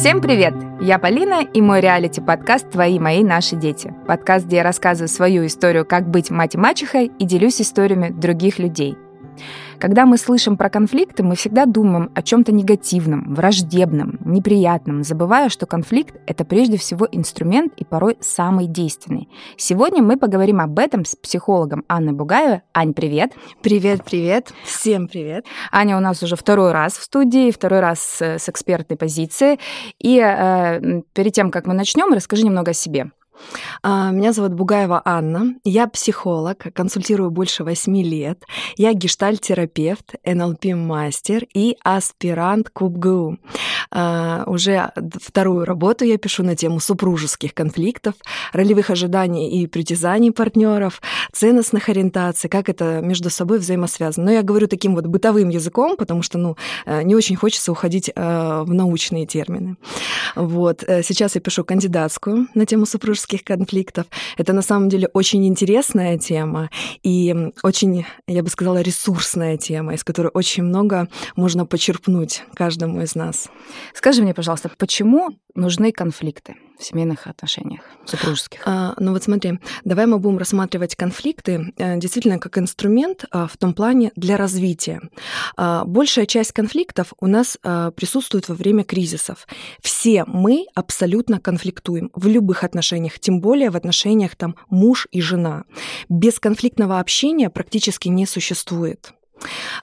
Всем привет! Я Полина и мой реалити-подкаст «Твои, мои, наши дети». Подкаст, где я рассказываю свою историю, как быть мать и мачехой, и делюсь историями других людей – когда мы слышим про конфликты, мы всегда думаем о чем-то негативном, враждебном, неприятном, забывая, что конфликт — это прежде всего инструмент и порой самый действенный. Сегодня мы поговорим об этом с психологом Анной Бугаевой. Ань, привет! Привет, привет! Всем привет! Аня у нас уже второй раз в студии, второй раз с, экспертной позиции. И э, перед тем, как мы начнем, расскажи немного о себе. А, меня зовут Бугаева Анна. Я психолог, консультирую больше восьми лет. Я гештальтерапевт, НЛП-мастер и аспирант КУБГУ. А, уже вторую работу я пишу на тему супружеских конфликтов, ролевых ожиданий и притязаний партнеров, ценностных ориентаций, как это между собой взаимосвязано. Но я говорю таким вот бытовым языком, потому что ну, э, не очень хочется уходить э, в научные термины. Вот. Э, сейчас я пишу кандидатскую на тему супружеских политических конфликтов. Это на самом деле очень интересная тема и очень, я бы сказала, ресурсная тема, из которой очень много можно почерпнуть каждому из нас. Скажи мне, пожалуйста, почему нужны конфликты в семейных отношениях, супружеских? А, ну вот смотри, давай мы будем рассматривать конфликты э, действительно как инструмент а, в том плане для развития. А, большая часть конфликтов у нас а, присутствует во время кризисов. Все мы абсолютно конфликтуем в любых отношениях, тем более в отношениях там муж и жена. Без конфликтного общения практически не существует.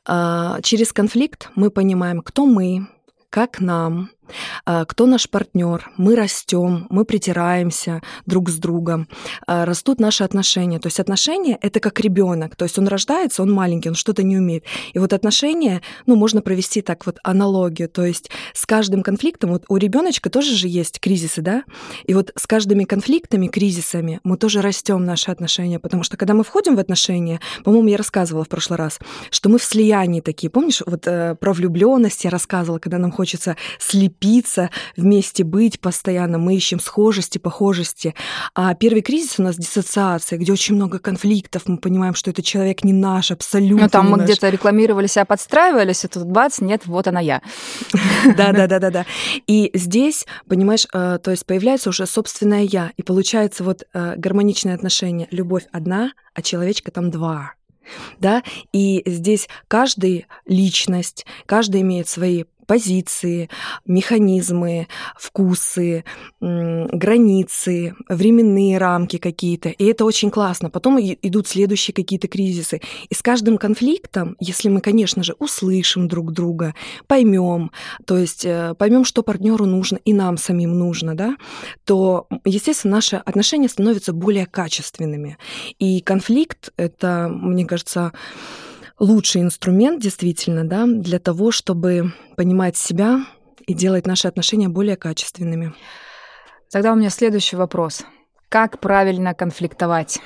Через конфликт мы понимаем, кто мы, как нам, кто наш партнер, мы растем, мы притираемся друг с другом, а, растут наши отношения. То есть отношения это как ребенок, то есть он рождается, он маленький, он что-то не умеет. И вот отношения, ну, можно провести так вот аналогию, то есть с каждым конфликтом, вот у ребеночка тоже же есть кризисы, да, и вот с каждыми конфликтами, кризисами мы тоже растем наши отношения, потому что когда мы входим в отношения, по-моему, я рассказывала в прошлый раз, что мы в слиянии такие, помнишь, вот э, про влюбленность я рассказывала, когда нам хочется слепить крепиться, вместе быть постоянно, мы ищем схожести, похожести. А первый кризис у нас диссоциация, где очень много конфликтов, мы понимаем, что этот человек не наш, абсолютно Ну там мы где-то рекламировали себя, подстраивались, и тут бац, нет, вот она я. Да-да-да-да-да. И здесь, понимаешь, э, то есть появляется уже собственное я, и получается вот э, гармоничное отношение, любовь одна, а человечка там два да, и здесь каждый личность, каждый имеет свои позиции, механизмы, вкусы, границы, временные рамки какие-то. И это очень классно. Потом идут следующие какие-то кризисы. И с каждым конфликтом, если мы, конечно же, услышим друг друга, поймем, то есть э, поймем, что партнеру нужно и нам самим нужно, да, то, естественно, наши отношения становятся более качественными. И конфликт — это, мне кажется, лучший инструмент действительно да, для того, чтобы понимать себя и делать наши отношения более качественными. Тогда у меня следующий вопрос. Как правильно конфликтовать?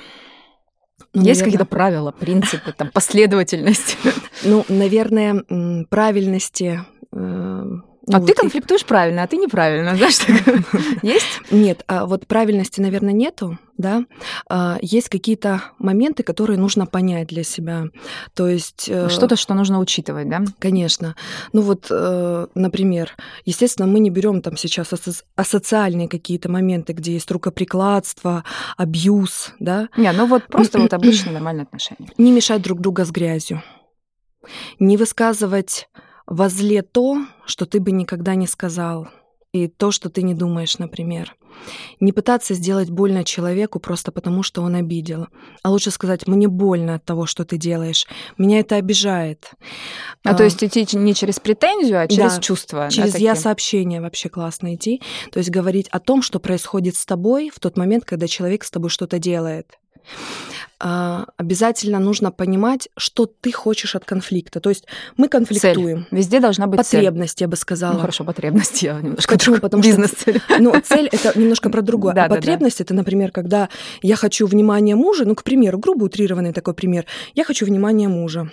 Ну, Есть какие-то правила, принципы, там, последовательность? Ну, наверное, правильности э, а вот. ты конфликтуешь правильно, а ты неправильно, знаешь, есть? Нет, а вот правильности, наверное, нету, да. А, есть какие-то моменты, которые нужно понять для себя. То есть... Э, Что-то, что нужно учитывать, да? Конечно. Ну вот, э, например, естественно, мы не берем там сейчас асоциальные какие-то моменты, где есть рукоприкладство, абьюз, да? Не, ну вот просто вот обычные нормальные отношения. Не мешать друг друга с грязью. Не высказывать возле то, что ты бы никогда не сказал, и то, что ты не думаешь, например. Не пытаться сделать больно человеку просто потому, что он обидел. А лучше сказать, мне больно от того, что ты делаешь. Меня это обижает. А, а то есть идти не через претензию, а через да, чувства. Через да, я-сообщение вообще классно идти. То есть говорить о том, что происходит с тобой в тот момент, когда человек с тобой что-то делает. А, обязательно нужно понимать, что ты хочешь от конфликта. То есть мы конфликтуем. Цель. Везде должна быть потребность, цель. я бы сказала. Ну хорошо, потребность я немножко Почему? Потому бизнес-цель. Что, ну, цель это немножко про другое. Да, а да, потребность да. это, например, когда я хочу внимания мужа, ну, к примеру, грубо утрированный такой пример. Я хочу внимания мужа.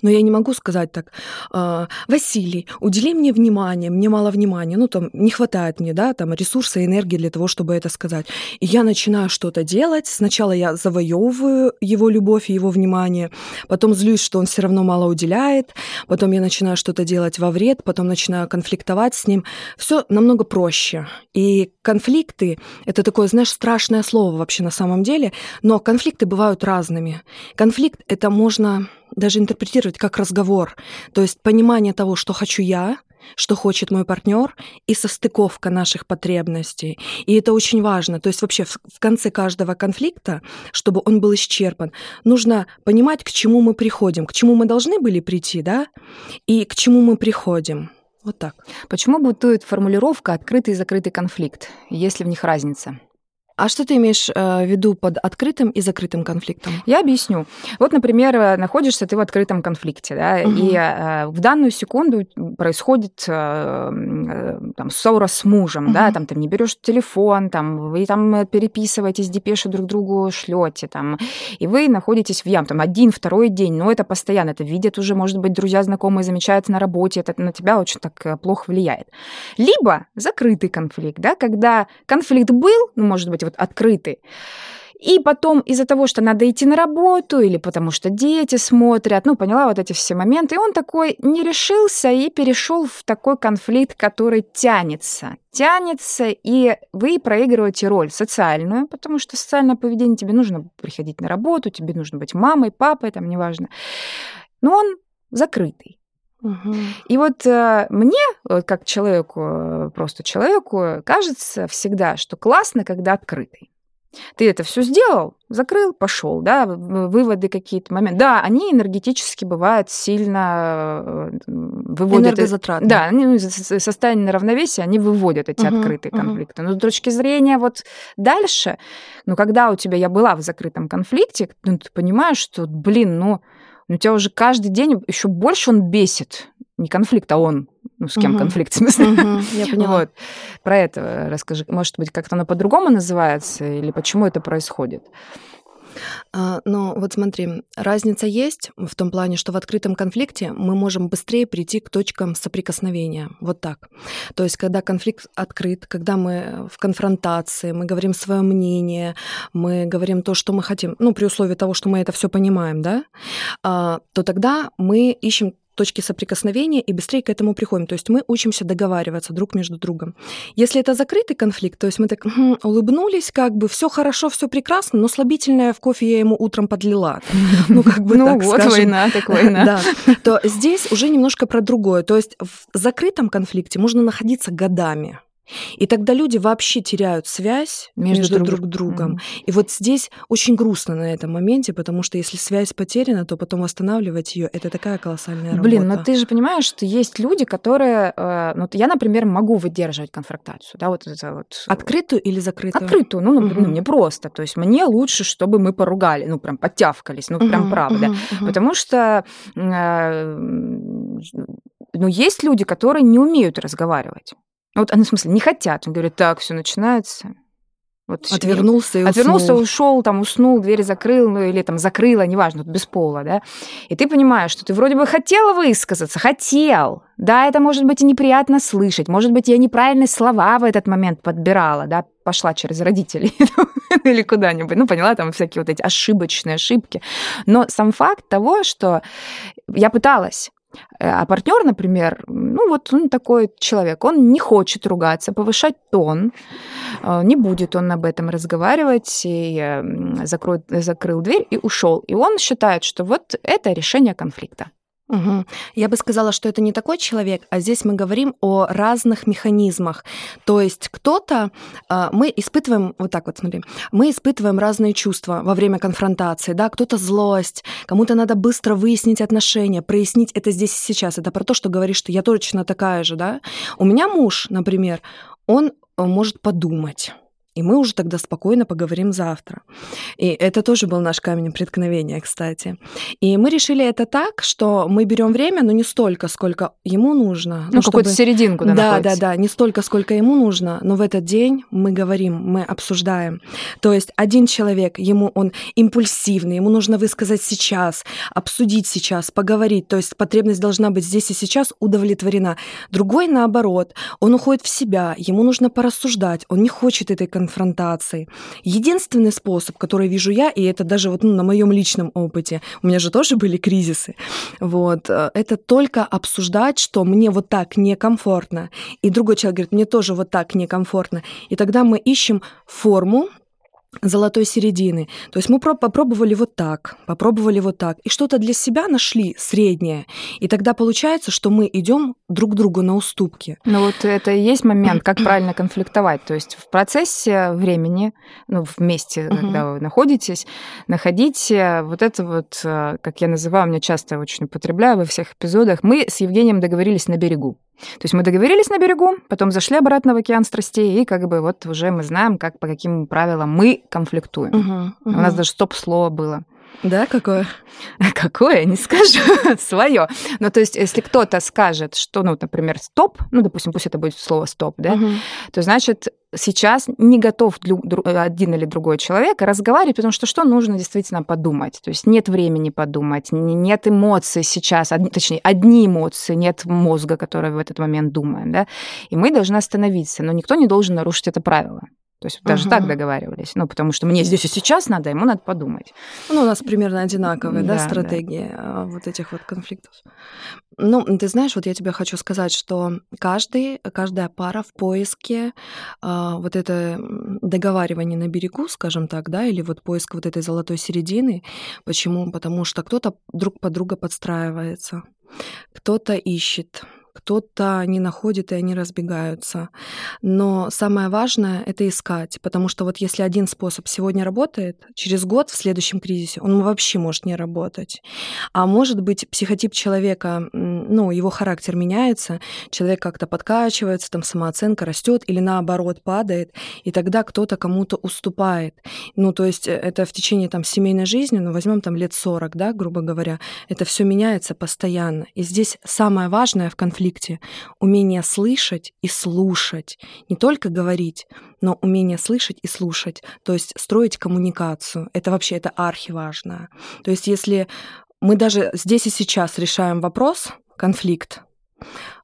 Но я не могу сказать так, «А, Василий, удели мне внимание, мне мало внимания, ну там не хватает мне, да, там ресурса энергии для того, чтобы это сказать. И я начинаю что-то делать, сначала я завоевываю его любовь и его внимание, потом злюсь, что он все равно мало уделяет, потом я начинаю что-то делать во вред, потом начинаю конфликтовать с ним. Все намного проще. И конфликты — это такое, знаешь, страшное слово вообще на самом деле, но конфликты бывают разными. Конфликт — это можно даже интерпретировать как разговор. То есть понимание того, что хочу я, что хочет мой партнер, и состыковка наших потребностей. И это очень важно. То есть вообще в конце каждого конфликта, чтобы он был исчерпан, нужно понимать, к чему мы приходим, к чему мы должны были прийти, да, и к чему мы приходим. Вот так. Почему бытует формулировка «открытый и закрытый конфликт», если в них разница? А что ты имеешь э, в виду под открытым и закрытым конфликтом? Я объясню. Вот, например, э, находишься ты в открытом конфликте, да, угу. и э, в данную секунду происходит э, э, там ссора с мужем, угу. да, там ты не берешь телефон, там вы там переписываетесь, депеши друг другу шлете, там, и вы находитесь в ям, там один, второй день, но это постоянно, это видят уже, может быть, друзья, знакомые, замечают на работе, это на тебя очень так плохо влияет. Либо закрытый конфликт, да, когда конфликт был, ну, может быть, вот открытый. И потом из-за того, что надо идти на работу, или потому что дети смотрят, ну, поняла вот эти все моменты, и он такой не решился и перешел в такой конфликт, который тянется. Тянется, и вы проигрываете роль социальную, потому что социальное поведение тебе нужно приходить на работу, тебе нужно быть мамой, папой, там, неважно. Но он закрытый. Угу. И вот э, мне, как человеку, э, просто человеку, кажется всегда, что классно, когда открытый. Ты это все сделал, закрыл, пошел, да, выводы какие-то моменты. Да, они энергетически бывают сильно э, выводят... Энергозатратные. Да, они, ну, состояние равновесия, они выводят эти угу, открытые угу. конфликты. Но с точки зрения вот дальше, ну, когда у тебя, я была в закрытом конфликте, ну, ты понимаешь, что, блин, ну, но тебя уже каждый день еще больше он бесит. Не конфликт, а он. Ну, с кем угу. конфликт, в смысле. Угу, я поняла. Вот. Про это расскажи. Может быть, как-то оно по-другому называется? Или почему это происходит? А, но вот смотри, разница есть в том плане, что в открытом конфликте мы можем быстрее прийти к точкам соприкосновения. Вот так. То есть, когда конфликт открыт, когда мы в конфронтации, мы говорим свое мнение, мы говорим то, что мы хотим, ну, при условии того, что мы это все понимаем, да, а, то тогда мы ищем точки соприкосновения и быстрее к этому приходим. То есть мы учимся договариваться друг между другом. Если это закрытый конфликт, то есть мы так хм, улыбнулись, как бы все хорошо, все прекрасно, но слабительное в кофе я ему утром подлила. Ну, как бы ну, так вот скажем. война, так война. Да. То здесь уже немножко про другое. То есть в закрытом конфликте можно находиться годами. И тогда люди вообще теряют связь между, между друг, друг другом. Mm-hmm. И вот здесь очень грустно на этом моменте, потому что если связь потеряна, то потом восстанавливать ее это такая колоссальная работа. Блин, но ты же понимаешь, что есть люди, которые, э, ну я, например, могу выдерживать конфронтацию, да, вот это вот. Открытую или закрытую? Открытую, ну, например, mm-hmm. ну, не просто. То есть мне лучше, чтобы мы поругали, ну прям подтявкались, ну прям mm-hmm. правда, mm-hmm. потому что э, ну есть люди, которые не умеют разговаривать. Вот, ну, в смысле, не хотят. Он говорит, так, все начинается. Вот отвернулся и Отвернулся, ушел, там уснул, дверь закрыл, ну или там закрыла, неважно, без пола, да. И ты понимаешь, что ты вроде бы хотел высказаться, хотел. Да, это может быть и неприятно слышать, может быть, я неправильные слова в этот момент подбирала, да, пошла через родителей или куда-нибудь, ну, поняла, там всякие вот эти ошибочные ошибки. Но сам факт того, что я пыталась, а партнер, например, ну вот он такой человек, он не хочет ругаться, повышать тон, э, не будет он об этом разговаривать, и закроет, закрыл дверь и ушел. И он считает, что вот это решение конфликта. Угу. Я бы сказала, что это не такой человек, а здесь мы говорим о разных механизмах. То есть кто-то, а, мы испытываем, вот так вот смотри, мы испытываем разные чувства во время конфронтации, да, кто-то злость, кому-то надо быстро выяснить отношения, прояснить это здесь и сейчас. Это про то, что говоришь, что я точно такая же, да. У меня муж, например, он э, может подумать И мы уже тогда спокойно поговорим завтра. И это тоже был наш камень преткновения, кстати. И мы решили это так, что мы берем время, но не столько, сколько ему нужно. Ну, ну какую-то серединку, да, Да, находится. да, да, не столько, сколько ему нужно, но в этот день мы говорим, мы обсуждаем. То есть один человек, ему он импульсивный, ему нужно высказать сейчас, обсудить сейчас, поговорить. То есть потребность должна быть здесь и сейчас удовлетворена. Другой, наоборот, он уходит в себя, ему нужно порассуждать, он не хочет этой конфронтации. Единственный способ, который вижу я, и это даже вот ну, на моем личном опыте, у меня же тоже были кризисы, вот, э, это только обсуждать, что мне вот так некомфортно, и другой человек говорит, мне тоже вот так некомфортно, и тогда мы ищем форму, золотой середины. То есть мы попробовали вот так, попробовали вот так, и что-то для себя нашли среднее. И тогда получается, что мы идем друг другу на уступки. Ну вот это и есть момент, как правильно конфликтовать. То есть в процессе времени, ну, вместе, когда вы находитесь, находите вот это вот, э, как я называю, мне часто очень употребляю во всех эпизодах, мы с Евгением договорились на берегу. То есть мы договорились на берегу, потом зашли обратно в океан страстей, и как бы вот уже мы знаем, как по каким правилам мы конфликтуем. Угу, угу. У нас даже стоп-слово было. Да, какое? Какое, не скажу, свое. Ну, то есть, если кто-то скажет, что, ну, например, стоп, ну, допустим, пусть это будет слово стоп, да, угу. то значит, сейчас не готов один или другой человек разговаривать, потому что что нужно действительно подумать. То есть нет времени подумать, нет эмоций сейчас, точнее, одни эмоции, нет мозга, который в этот момент думает, да, и мы должны остановиться, но никто не должен нарушить это правило. То есть даже uh-huh. так договаривались. Ну, потому что мне здесь и сейчас надо, ему надо подумать. Ну, у нас примерно одинаковые, да, да стратегии да. вот этих вот конфликтов. Ну, ты знаешь, вот я тебе хочу сказать, что каждый, каждая пара в поиске а, вот это договаривание на берегу, скажем так, да, или вот поиск вот этой золотой середины. Почему? Потому что кто-то друг под друга подстраивается, кто-то ищет, кто-то не находит, и они разбегаются. Но самое важное — это искать, потому что вот если один способ сегодня работает, через год в следующем кризисе он вообще может не работать. А может быть, психотип человека, ну, его характер меняется, человек как-то подкачивается, там самооценка растет или наоборот падает, и тогда кто-то кому-то уступает. Ну, то есть э, это в течение там семейной жизни, ну, возьмем там лет 40, да, грубо говоря, это все меняется постоянно. И здесь самое важное в конфликте конфликте. Умение слышать и слушать. Не только говорить, но умение слышать и слушать. То есть строить коммуникацию. Это вообще это архиважно. То есть если мы даже здесь и сейчас решаем вопрос, конфликт,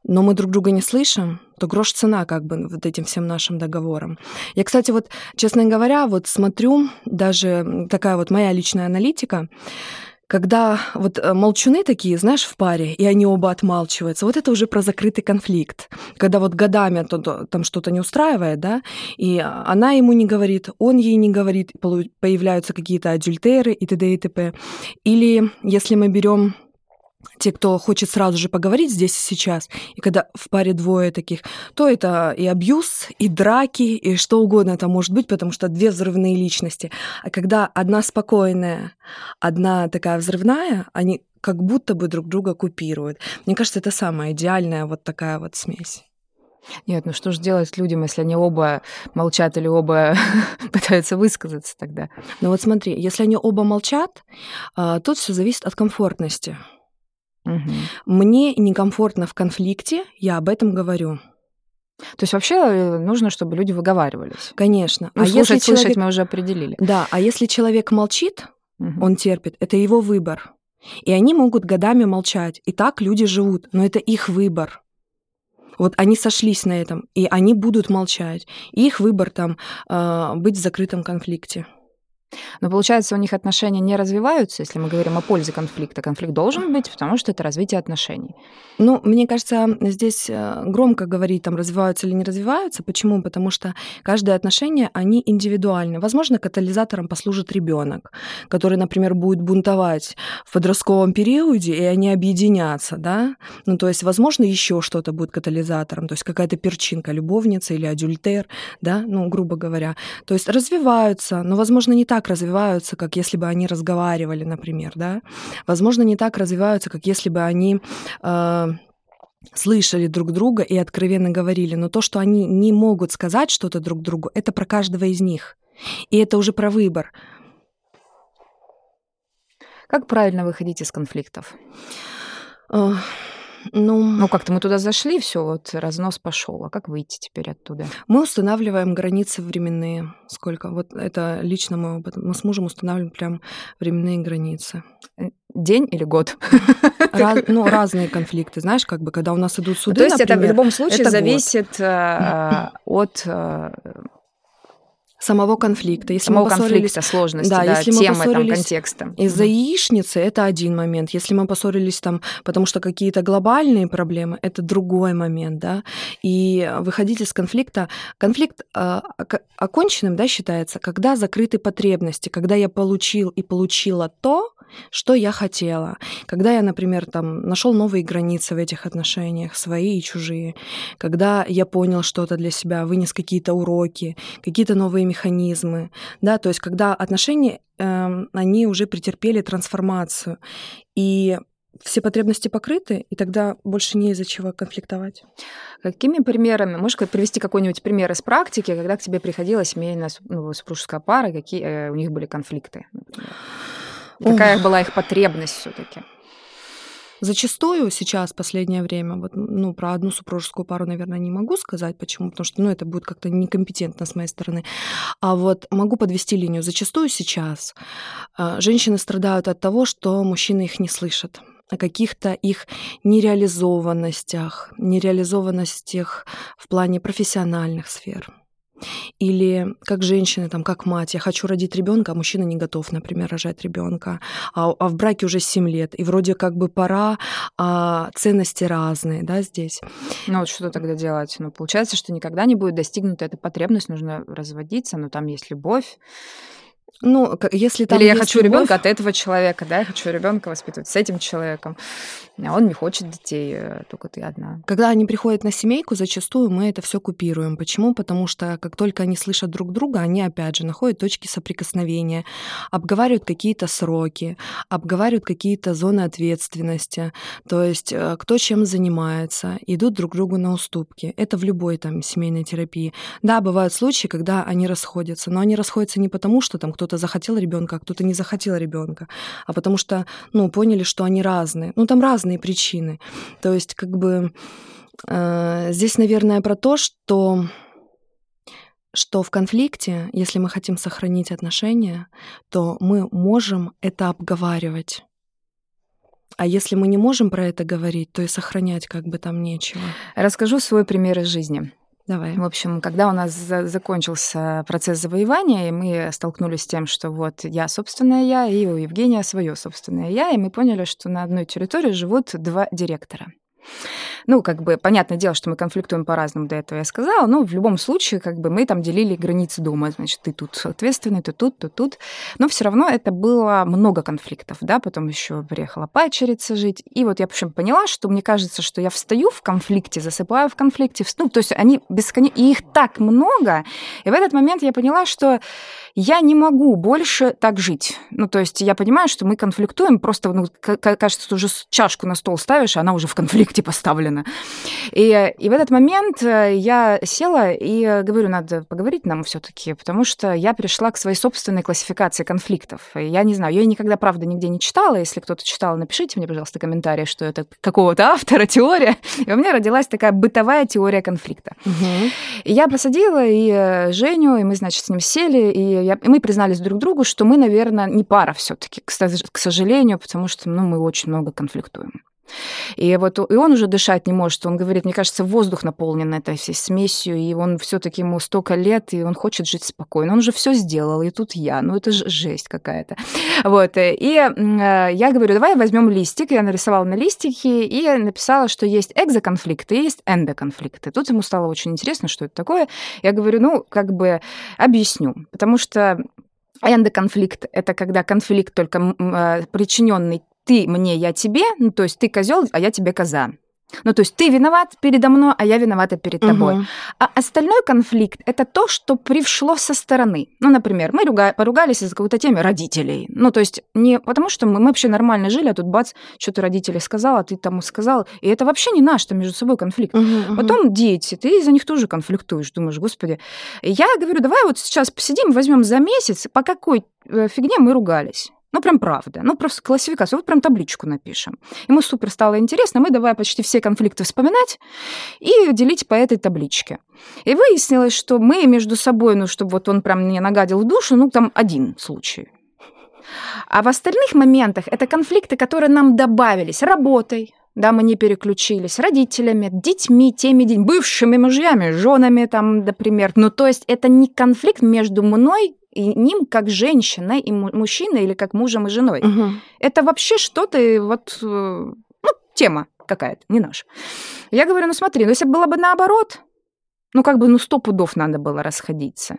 но мы друг друга не слышим, то грош цена как бы вот этим всем нашим договорам. Я, кстати, вот, честно говоря, вот смотрю, даже такая вот моя личная аналитика, когда вот э, молчуны такие, знаешь, в паре, и они оба отмалчиваются, вот это уже про закрытый конфликт. Когда вот годами там что-то не устраивает, да, и она ему не говорит, он ей не говорит, появляются какие-то адюльтеры и т.д. и т.п. Или если мы берем те, кто хочет сразу же поговорить здесь и сейчас, и когда в паре двое таких, то это и абьюз, и драки, и что угодно это может быть, потому что две взрывные личности. А когда одна спокойная, одна такая взрывная, они как будто бы друг друга купируют. Мне кажется, это самая идеальная вот такая вот смесь. Нет, ну что же делать людям, если они оба молчат или оба пытаются высказаться тогда? Ну вот смотри, если они оба молчат, а, тут все зависит от комфортности. Угу. Мне некомфортно в конфликте, я об этом говорю. То есть вообще э, нужно, чтобы люди выговаривались. Конечно. Ну, а слушать, если слышать человек... мы уже определили. Да, а если человек молчит, угу. он терпит, это его выбор. И они могут годами молчать. И так люди живут, но это их выбор. Вот они сошлись на этом, и они будут молчать. И их выбор там э, быть в закрытом конфликте. Но получается, у них отношения не развиваются, если мы говорим о пользе конфликта. Конфликт должен быть, потому что это развитие отношений. Ну, мне кажется, здесь э, громко говорить, там, развиваются или не развиваются. Почему? Потому что каждое отношение, они индивидуальны. Возможно, катализатором послужит ребенок, который, например, будет бунтовать в подростковом периоде, и они объединятся, да? Ну, то есть, возможно, еще что-то будет катализатором, то есть какая-то перчинка, любовница или адюльтер, да, ну, грубо говоря. То есть развиваются, но, возможно, не так развиваются, как если бы они разговаривали, например, да. Возможно, не так развиваются, как если бы они э, слышали друг друга и откровенно говорили, но то, что они не могут сказать что-то друг другу, это про каждого из них. И это уже про выбор. Как правильно выходить из конфликтов? Ну, ну как-то мы туда зашли, все, вот разнос пошел. А как выйти теперь оттуда? Мы устанавливаем границы временные. Сколько? Вот это лично мы, мы с мужем устанавливаем прям временные границы. День или год? Раз, ну, разные конфликты, знаешь, как бы, когда у нас идут суды, То есть например, это в любом случае зависит э, от э, самого конфликта. Если самого мы конфликта, сложности, да, да если темы, мы там, контекста. Из-за mm яичницы это один момент. Если мы поссорились там, потому что какие-то глобальные проблемы, это другой момент, да. И выходить из конфликта, конфликт э, оконченным, да, считается, когда закрыты потребности, когда я получил и получила то, что я хотела. Когда я, например, там нашел новые границы в этих отношениях, свои и чужие, когда я понял что-то для себя, вынес какие-то уроки, какие-то новые механизмы, да, то есть когда отношения, э, они уже претерпели трансформацию, и все потребности покрыты, и тогда больше не из-за чего конфликтовать. Какими примерами? Можешь привести какой-нибудь пример из практики, когда к тебе приходила семейная ну, супружеская пара, какие э, у них были конфликты? Например? Какая Ох. была их потребность все-таки? Зачастую сейчас, в последнее время, вот, ну, про одну супружескую пару, наверное, не могу сказать. Почему? Потому что, ну, это будет как-то некомпетентно с моей стороны. А вот могу подвести линию. Зачастую сейчас э, женщины страдают от того, что мужчины их не слышат о каких-то их нереализованностях, нереализованностях в плане профессиональных сфер, или как женщины, там, как мать, я хочу родить ребенка, а мужчина не готов, например, рожать ребенка, а, а в браке уже 7 лет, и вроде как бы пора, а ценности разные, да, здесь. Ну вот что тогда делать? Ну, получается, что никогда не будет достигнута эта потребность, нужно разводиться, но там есть любовь, ну, если там Или я хочу любовь... ребенка от этого человека, да, я хочу ребенка воспитывать с этим человеком, а он не хочет детей, э, только ты одна. Когда они приходят на семейку, зачастую мы это все купируем. Почему? Потому что как только они слышат друг друга, они опять же находят точки соприкосновения, обговаривают какие-то сроки, обговаривают какие-то зоны ответственности, то есть э, кто чем занимается, идут друг другу на уступки. Это в любой там семейной терапии. Да, бывают случаи, когда они расходятся, но они расходятся не потому, что там кто кто-то захотел ребенка, а кто-то не захотел ребенка, а потому что, ну, поняли, что они разные. Ну, там разные причины. То есть, как бы э, здесь, наверное, про то, что что в конфликте, если мы хотим сохранить отношения, то мы можем это обговаривать. А если мы не можем про это говорить, то и сохранять как бы там нечего. Расскажу свой пример из жизни. Давай. В общем, когда у нас за- закончился процесс завоевания, и мы столкнулись с тем, что вот я собственная я, и у Евгения свое собственное я, и мы поняли, что на одной территории живут два директора. Ну, как бы, понятное дело, что мы конфликтуем по-разному, до этого я сказала, но в любом случае, как бы, мы там делили границы дома, значит, ты тут ответственный, ты тут, ты тут. Но все равно это было много конфликтов, да, потом еще приехала пачерица жить. И вот я, в общем, поняла, что мне кажется, что я встаю в конфликте, засыпаю в конфликте, ну, то есть они бесконечно, и их так много. И в этот момент я поняла, что я не могу больше так жить. Ну, то есть я понимаю, что мы конфликтуем, просто, ну, кажется, ты уже чашку на стол ставишь, а она уже в конфликте поставлена. И, и в этот момент э, я села и говорю, надо поговорить нам все таки потому что я пришла к своей собственной классификации конфликтов. Я не знаю, я никогда, правда, нигде не читала. Если кто-то читал, напишите мне, пожалуйста, комментарий, что это какого-то автора теория. И у меня родилась такая бытовая теория конфликта. Угу. И я посадила и э, Женю, и мы, значит, с ним сели, и я, и мы признались друг другу, что мы, наверное, не пара все-таки, к сожалению, потому что ну, мы очень много конфликтуем. И вот и он уже дышать не может. Он говорит, мне кажется, воздух наполнен этой всей смесью, и он все-таки ему столько лет, и он хочет жить спокойно. Он уже все сделал, и тут я. Ну, это же жесть какая-то. Вот. И э, я говорю, давай возьмем листик. Я нарисовала на листике и написала, что есть экзоконфликты есть эндоконфликты. Тут ему стало очень интересно, что это такое. Я говорю, ну, как бы объясню. Потому что Эндоконфликт – это когда конфликт только э, причиненный ты мне, я тебе, ну, то есть ты козел, а я тебе коза. Ну, то есть ты виноват передо мной, а я виновата перед тобой. Угу. А остальной конфликт – это то, что прившло со стороны. Ну, например, мы руга- поругались из-за какой-то темы родителей. Ну, то есть не потому, что мы, мы вообще нормально жили, а тут бац, что ты родители сказал, а ты тому сказал. И это вообще не наш, что между собой конфликт. Угу, угу. Потом дети, ты из-за них тоже конфликтуешь. Думаешь, господи. Я говорю, давай вот сейчас посидим, возьмем за месяц, по какой э, фигне мы ругались. Ну, прям правда. Ну, просто классификацию. Вот прям табличку напишем. Ему супер стало интересно. Мы давай почти все конфликты вспоминать и делить по этой табличке. И выяснилось, что мы между собой, ну, чтобы вот он прям не нагадил в душу, ну, там один случай. А в остальных моментах это конфликты, которые нам добавились работой, да, мы не переключились, родителями, детьми, теми бывшими мужьями, женами, там, например. Ну, то есть это не конфликт между мной и ним как женщиной и мужчиной или как мужем и женой. Угу. Это вообще что-то вот, э, ну, тема какая-то, не наша. Я говорю, ну смотри, ну если было бы наоборот, ну как бы, ну сто пудов надо было расходиться.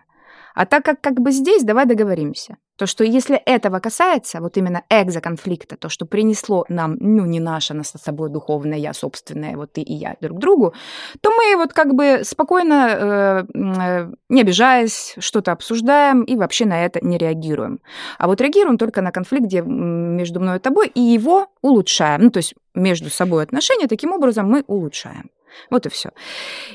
А так как как бы здесь, давай договоримся. То, что если этого касается, вот именно экзоконфликта, то, что принесло нам, ну, не наше, нас с собой духовное я, собственное, вот ты и я друг другу, то мы вот как бы спокойно, э, э, не обижаясь, что-то обсуждаем и вообще на это не реагируем. А вот реагируем только на конфликт, где между мной и тобой, и его улучшаем. Ну, то есть между собой отношения таким образом мы улучшаем. Вот и все.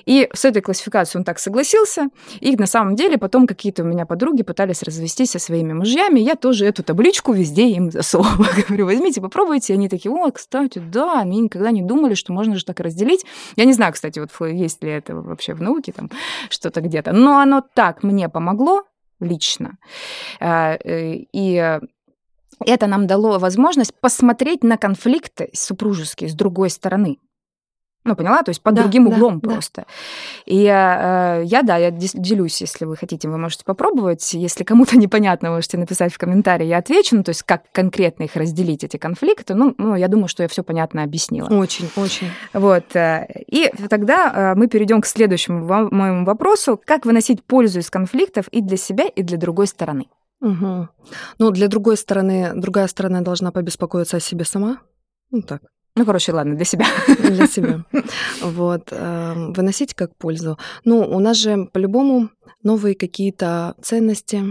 И с этой классификацией он так согласился. И на самом деле потом какие-то у меня подруги пытались развестись со своими мужьями. Я тоже эту табличку везде им засовывала. Говорю, возьмите, попробуйте. И они такие, о, кстати, да, они никогда не думали, что можно же так разделить. Я не знаю, кстати, вот есть ли это вообще в науке, там что-то где-то. Но оно так мне помогло лично. А, э, и это нам дало возможность посмотреть на конфликты супружеские с другой стороны. Ну, поняла? То есть под да, другим углом да, просто. Да. И э, я, да, я делюсь, если вы хотите, вы можете попробовать. Если кому-то непонятно, можете написать в комментарии, я отвечу. Ну, то есть как конкретно их разделить, эти конфликты. Ну, ну я думаю, что я все понятно объяснила. Очень, очень. Вот. Э, и тогда э, мы перейдем к следующему моему вопросу. Как выносить пользу из конфликтов и для себя, и для другой стороны? Угу. Ну, для другой стороны, другая сторона должна побеспокоиться о себе сама. Ну, так. Ну, короче, ладно, для себя. Для себя. Вот. Эм, выносить как пользу. Ну, у нас же по-любому новые какие-то ценности,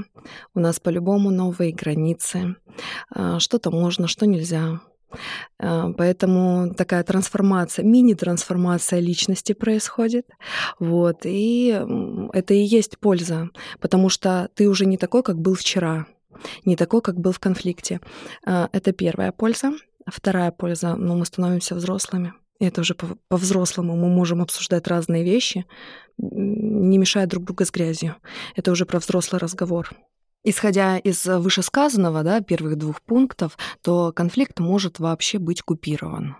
у нас по-любому новые границы. Э, что-то можно, что нельзя. Э, поэтому такая трансформация, мини-трансформация личности происходит. Вот. И это и есть польза, потому что ты уже не такой, как был вчера, не такой, как был в конфликте. Э, это первая польза. Вторая польза, ну, мы становимся взрослыми. И это уже по-взрослому. Мы можем обсуждать разные вещи, не мешая друг друга с грязью. Это уже про взрослый разговор. Исходя из вышесказанного, да, первых двух пунктов, то конфликт может вообще быть купирован.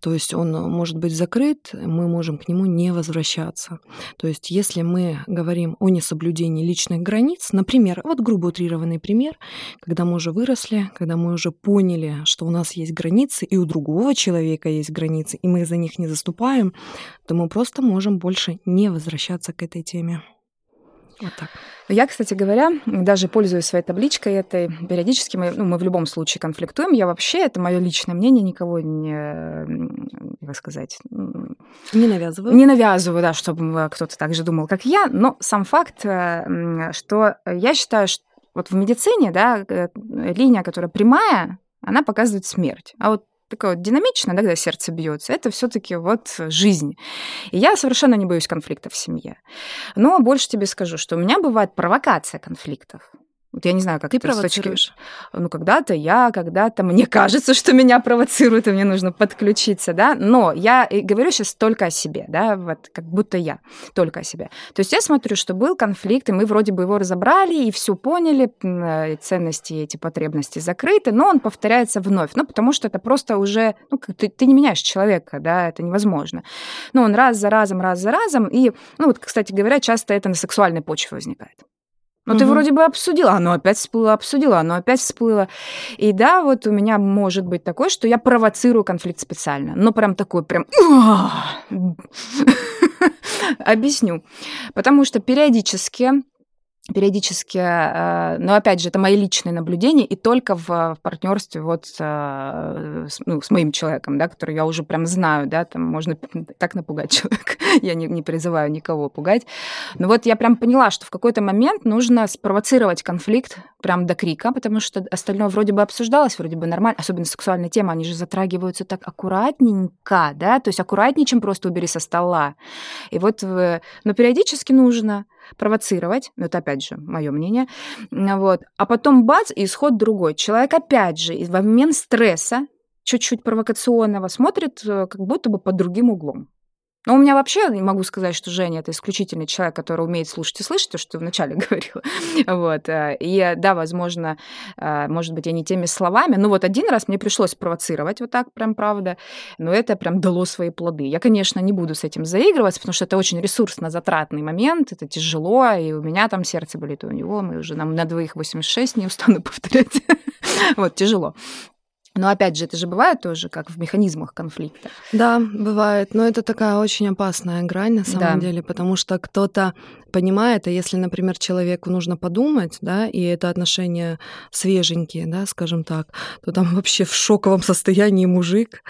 То есть он э, может быть закрыт, мы можем к нему не возвращаться. То есть если мы говорим о несоблюдении личных границ, например, вот грубо утрированный пример, когда мы уже выросли, когда мы уже поняли, что у нас есть границы, и у другого человека есть границы, и мы за них не заступаем, то мы просто можем больше не возвращаться к этой теме. Вот так. Я, кстати говоря, даже пользуюсь своей табличкой этой, периодически мы, ну, мы в любом случае конфликтуем. Я вообще, это мое личное мнение, никого не, как сказать... Не навязываю. Не навязываю, да, чтобы кто-то так же думал, как я. Но сам факт, э, что я считаю, что вот в медицине, да, э, линия, которая прямая, она показывает смерть. А вот такое вот динамичное, да, когда сердце бьется, это все-таки вот жизнь. И я совершенно не боюсь конфликтов в семье. Но больше тебе скажу, что у меня бывает провокация конфликтов. Вот я не знаю, как ты это с точки... Ну, когда-то я, когда-то мне кажется, что меня провоцируют, и мне нужно подключиться, да, но я говорю сейчас только о себе, да, вот как будто я только о себе. То есть я смотрю, что был конфликт, и мы вроде бы его разобрали, и все поняли, э, ценности эти потребности закрыты, но он повторяется вновь, ну, потому что это просто уже, ну, ты, ты не меняешь человека, да, это невозможно. Ну, он раз за разом, раз за разом, и, ну, вот, кстати говоря, часто это на сексуальной почве возникает. Но угу. ты вроде бы обсудила, оно опять всплыло, обсудила, оно опять всплыло. И да, вот у меня может быть такое, что я провоцирую конфликт специально. Но прям такой, прям... Объясню. Потому что периодически периодически, э, но опять же, это мои личные наблюдения, и только в, в партнерстве вот э, с, ну, с моим человеком, да, который я уже прям знаю, да, там можно так напугать человека, я не, не призываю никого пугать. Но вот я прям поняла, что в какой-то момент нужно спровоцировать конфликт прям до крика, потому что остальное вроде бы обсуждалось, вроде бы нормально, особенно сексуальная тема, они же затрагиваются так аккуратненько, да, то есть аккуратнее, чем просто убери со стола. И вот, но периодически нужно провоцировать, ну, это опять же мое мнение, вот, а потом бац, и исход другой. Человек опять же в момент стресса, чуть-чуть провокационного, смотрит э, как будто бы под другим углом. Но у меня вообще не могу сказать, что Женя это исключительный человек, который умеет слушать и слышать, то, что ты вначале говорила. вот. Э, и да, возможно, э, может быть, я не теми словами, но вот один раз мне пришлось провоцировать вот так, прям правда, но это прям дало свои плоды. Я, конечно, не буду с этим заигрываться, потому что это очень ресурсно-затратный момент, это тяжело, и у меня там сердце болит, и у него, мы уже нам на двоих 86, не устану повторять. вот, тяжело. Но опять же, это же бывает тоже, как в механизмах конфликта. Да, бывает. Но это такая очень опасная грань на самом да. деле, потому что кто-то понимает, а если, например, человеку нужно подумать, да, и это отношения свеженькие, да, скажем так, то там вообще в шоковом состоянии мужик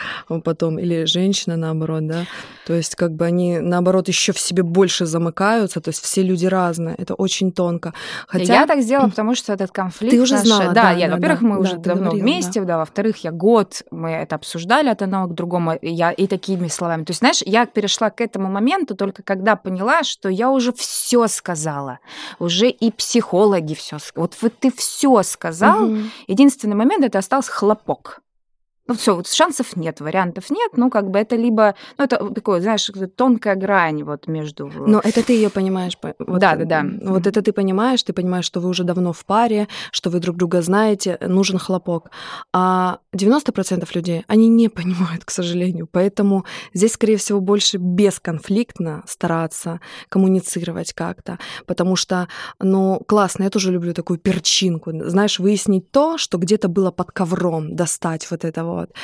потом или женщина наоборот, да, то есть как бы они наоборот еще в себе больше замыкаются, то есть все люди разные, это очень тонко. Хотя я так сделала, потому что этот конфликт. Ты уже наш... знала, да, да, я, да, во-первых, да, мы да, уже давно говорила, вместе, да, да во-вторых, я год мы это обсуждали от одного к другому, я и такими словами, то есть знаешь, я перешла к этому моменту только когда поняла, что я уже все сказала. Уже и психологи все сказали. Вот, вот ты все сказал. Угу. Единственный момент это остался хлопок ну все, вот шансов нет, вариантов нет, ну как бы это либо, ну это такое, знаешь, тонкая грань вот между. Но это ты ее понимаешь, вот, да, да, да. Вот это ты понимаешь, ты понимаешь, что вы уже давно в паре, что вы друг друга знаете, нужен хлопок. А 90% людей, они не понимают, к сожалению, поэтому здесь, скорее всего, больше бесконфликтно стараться коммуницировать как-то, потому что, ну классно, я тоже люблю такую перчинку, знаешь, выяснить то, что где-то было под ковром, достать вот этого вот.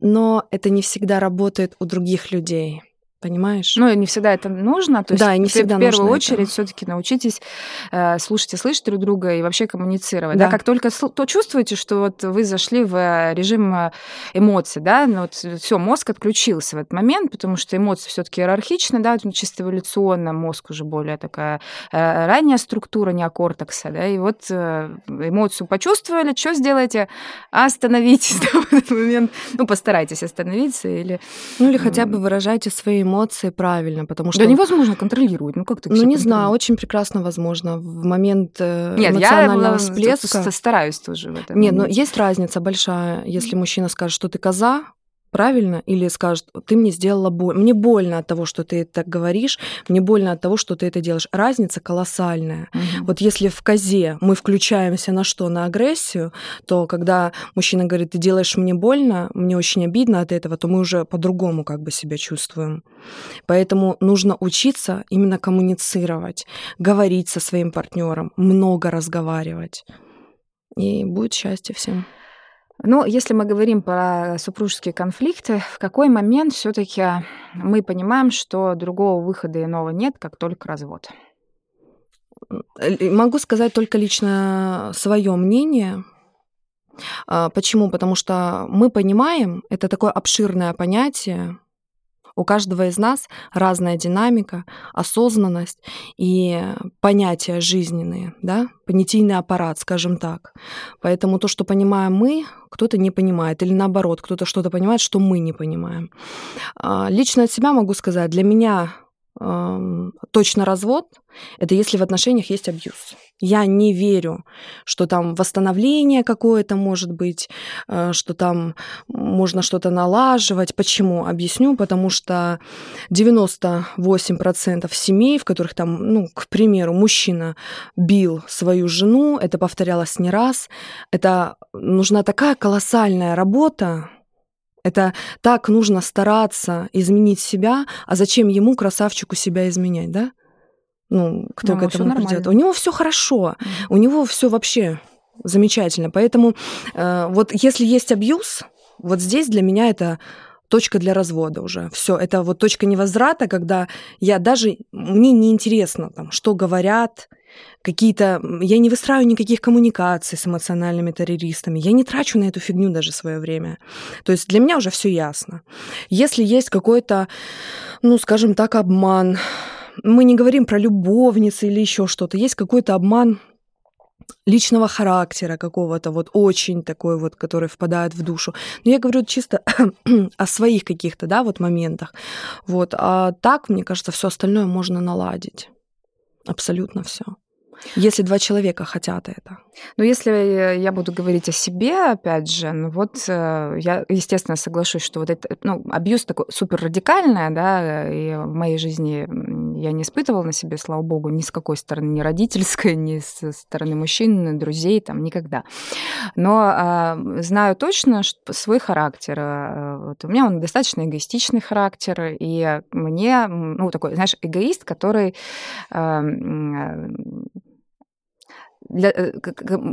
Но это не всегда работает у других людей понимаешь? Ну, не всегда это нужно. То да, есть, не всегда в первую очередь все-таки научитесь э, слушать и слышать друг друга и вообще коммуницировать. Да. да? Как только то чувствуете, что вот вы зашли в э, режим э, эмоций, да, ну, вот все, мозг отключился в этот момент, потому что эмоции все-таки иерархичны, да, чисто эволюционно мозг уже более такая э, ранняя структура неокортекса, да, и вот э, эмоцию почувствовали, что сделаете? Остановитесь да, в этот момент, ну, постарайтесь остановиться или... Ну, или хотя бы выражайте свои эмоции эмоции правильно, потому что... Да невозможно контролировать, ну как ты Ну не знаю, очень прекрасно возможно. В момент э, Нет, эмоционального я всплеска... стараюсь тоже в этом. Нет, но есть разница большая, если мужчина скажет, что ты коза, правильно, или скажет, ты мне сделала боль. Мне больно от того, что ты так говоришь, мне больно от того, что ты это делаешь. Разница колоссальная. Угу. Вот если в козе мы включаемся на что? На агрессию, то когда мужчина говорит, ты делаешь мне больно, мне очень обидно от этого, то мы уже по-другому как бы себя чувствуем. Поэтому нужно учиться именно коммуницировать, говорить со своим партнером, много разговаривать. И будет счастье всем. Ну, если мы говорим про супружеские конфликты, в какой момент все-таки мы понимаем, что другого выхода иного нет, как только развод? Могу сказать только лично свое мнение. А, почему? Потому что мы понимаем, это такое обширное понятие, у каждого из нас разная динамика, осознанность и понятия жизненные, да, понятийный аппарат, скажем так. Поэтому то, что понимаем мы, кто-то не понимает, или наоборот, кто-то что-то понимает, что мы не понимаем. А, лично от себя могу сказать, для меня точно развод, это если в отношениях есть абьюз. Я не верю, что там восстановление какое-то может быть, э, что там можно что-то налаживать. Почему? Объясню, потому что 98% семей, в которых там, ну, к примеру, мужчина бил свою жену, это повторялось не раз, это нужна такая колоссальная работа, это так нужно стараться изменить себя, а зачем ему, красавчику, себя изменять, да? Ну, кто ну, к этому придет? У него все хорошо, mm у него все вообще замечательно. Поэтому э, вот если есть абьюз, вот здесь для меня это точка для развода уже. Все, это вот точка невозврата, когда я даже мне не интересно там, что говорят, какие-то... Я не выстраиваю никаких коммуникаций с эмоциональными террористами. Я не трачу на эту фигню даже свое время. То есть для меня уже все ясно. Если есть какой-то, ну, скажем так, обман, мы не говорим про любовницы или еще что-то, есть какой-то обман личного характера какого-то, вот очень такой вот, который впадает в душу. Но я говорю чисто о своих каких-то, да, вот моментах. Вот. А так, мне кажется, все остальное можно наладить. Абсолютно все. Если два человека хотят это. Ну, если я буду говорить о себе, опять же, ну вот э, я, естественно, соглашусь, что вот это, ну, абьюз такой супер радикальное, да, и в моей жизни я не испытывала на себе, слава богу, ни с какой стороны, ни родительской, ни со стороны мужчин, друзей, там, никогда. Но а, знаю точно что свой характер. Э, вот у меня он достаточно эгоистичный характер, и мне, ну, такой, знаешь, эгоист, который а, для, э,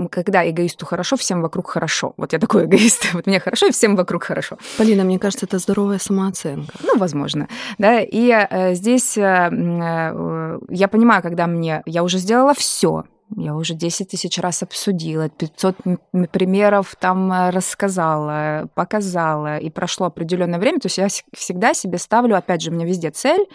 когда эгоисту хорошо, всем вокруг хорошо. Вот я такой эгоист. Вот мне хорошо, и всем вокруг хорошо. Полина, мне кажется, это здоровая самооценка. Ну, возможно. Да, и э, здесь э, э, я понимаю, когда мне... Я уже сделала все я уже 10 тысяч раз обсудила, 500 примеров там э, рассказала, показала, и прошло определенное время. То есть я всегда себе ставлю, опять же, у меня везде цель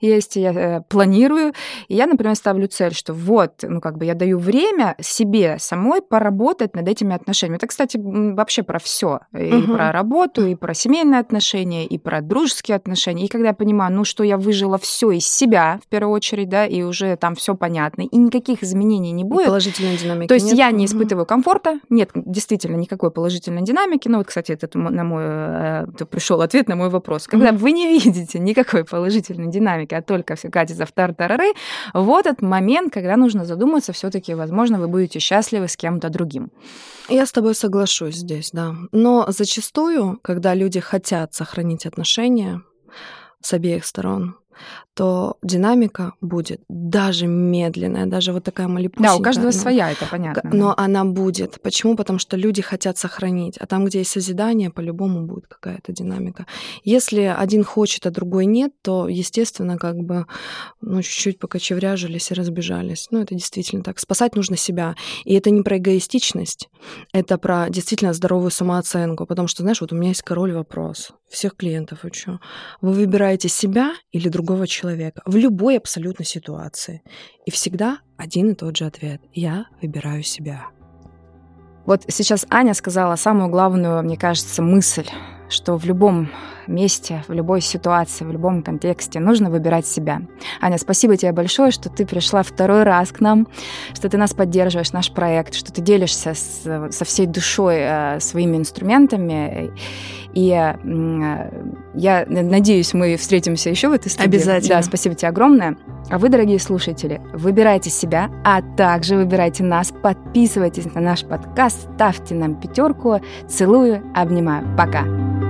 есть, я э, планирую, и я, например, ставлю цель, что вот, ну, как бы я даю время себе самой поработать над этими отношениями. Это, кстати, вообще про все. И угу. про работу, и про семейные отношения, и про дружеские отношения. И когда я понимаю, ну, что я выжила все из себя, в первую очередь, да, и уже там все понятно, и никаких изменений не будет. Положительной динамики То есть нет. я не испытываю комфорта, нет действительно никакой положительной динамики. Ну вот, кстати, это на мой э, пришел ответ на мой вопрос. Когда вы не видите никакой положительной динамики, а только все катится в тартарары, вот этот момент, когда нужно задуматься, все-таки, возможно, вы будете счастливы с кем-то другим. Я с тобой соглашусь здесь, да. Но зачастую, когда люди хотят сохранить отношения с обеих сторон, то динамика будет даже медленная, даже вот такая малипусенькая. Да, у каждого но, своя, это понятно. Но да. она будет. Почему? Потому что люди хотят сохранить. А там, где есть созидание, по-любому будет какая-то динамика. Если один хочет, а другой нет, то, естественно, как бы ну, чуть-чуть покочевряжились и разбежались. Ну, это действительно так. Спасать нужно себя. И это не про эгоистичность, это про действительно здоровую самооценку. Потому что, знаешь, вот у меня есть король вопрос всех клиентов учу. Вы выбираете себя или другого человека в любой абсолютно ситуации. И всегда один и тот же ответ. Я выбираю себя. Вот сейчас Аня сказала самую главную, мне кажется, мысль, что в любом месте, в любой ситуации, в любом контексте нужно выбирать себя. Аня, спасибо тебе большое, что ты пришла второй раз к нам, что ты нас поддерживаешь, наш проект, что ты делишься с, со всей душой э, своими инструментами. И э, я надеюсь, мы встретимся еще в этой студии. Обязательно. Да, спасибо тебе огромное. А вы, дорогие слушатели, выбирайте себя, а также выбирайте нас, подписывайтесь на наш подкаст, ставьте нам пятерку. Целую, обнимаю. Пока.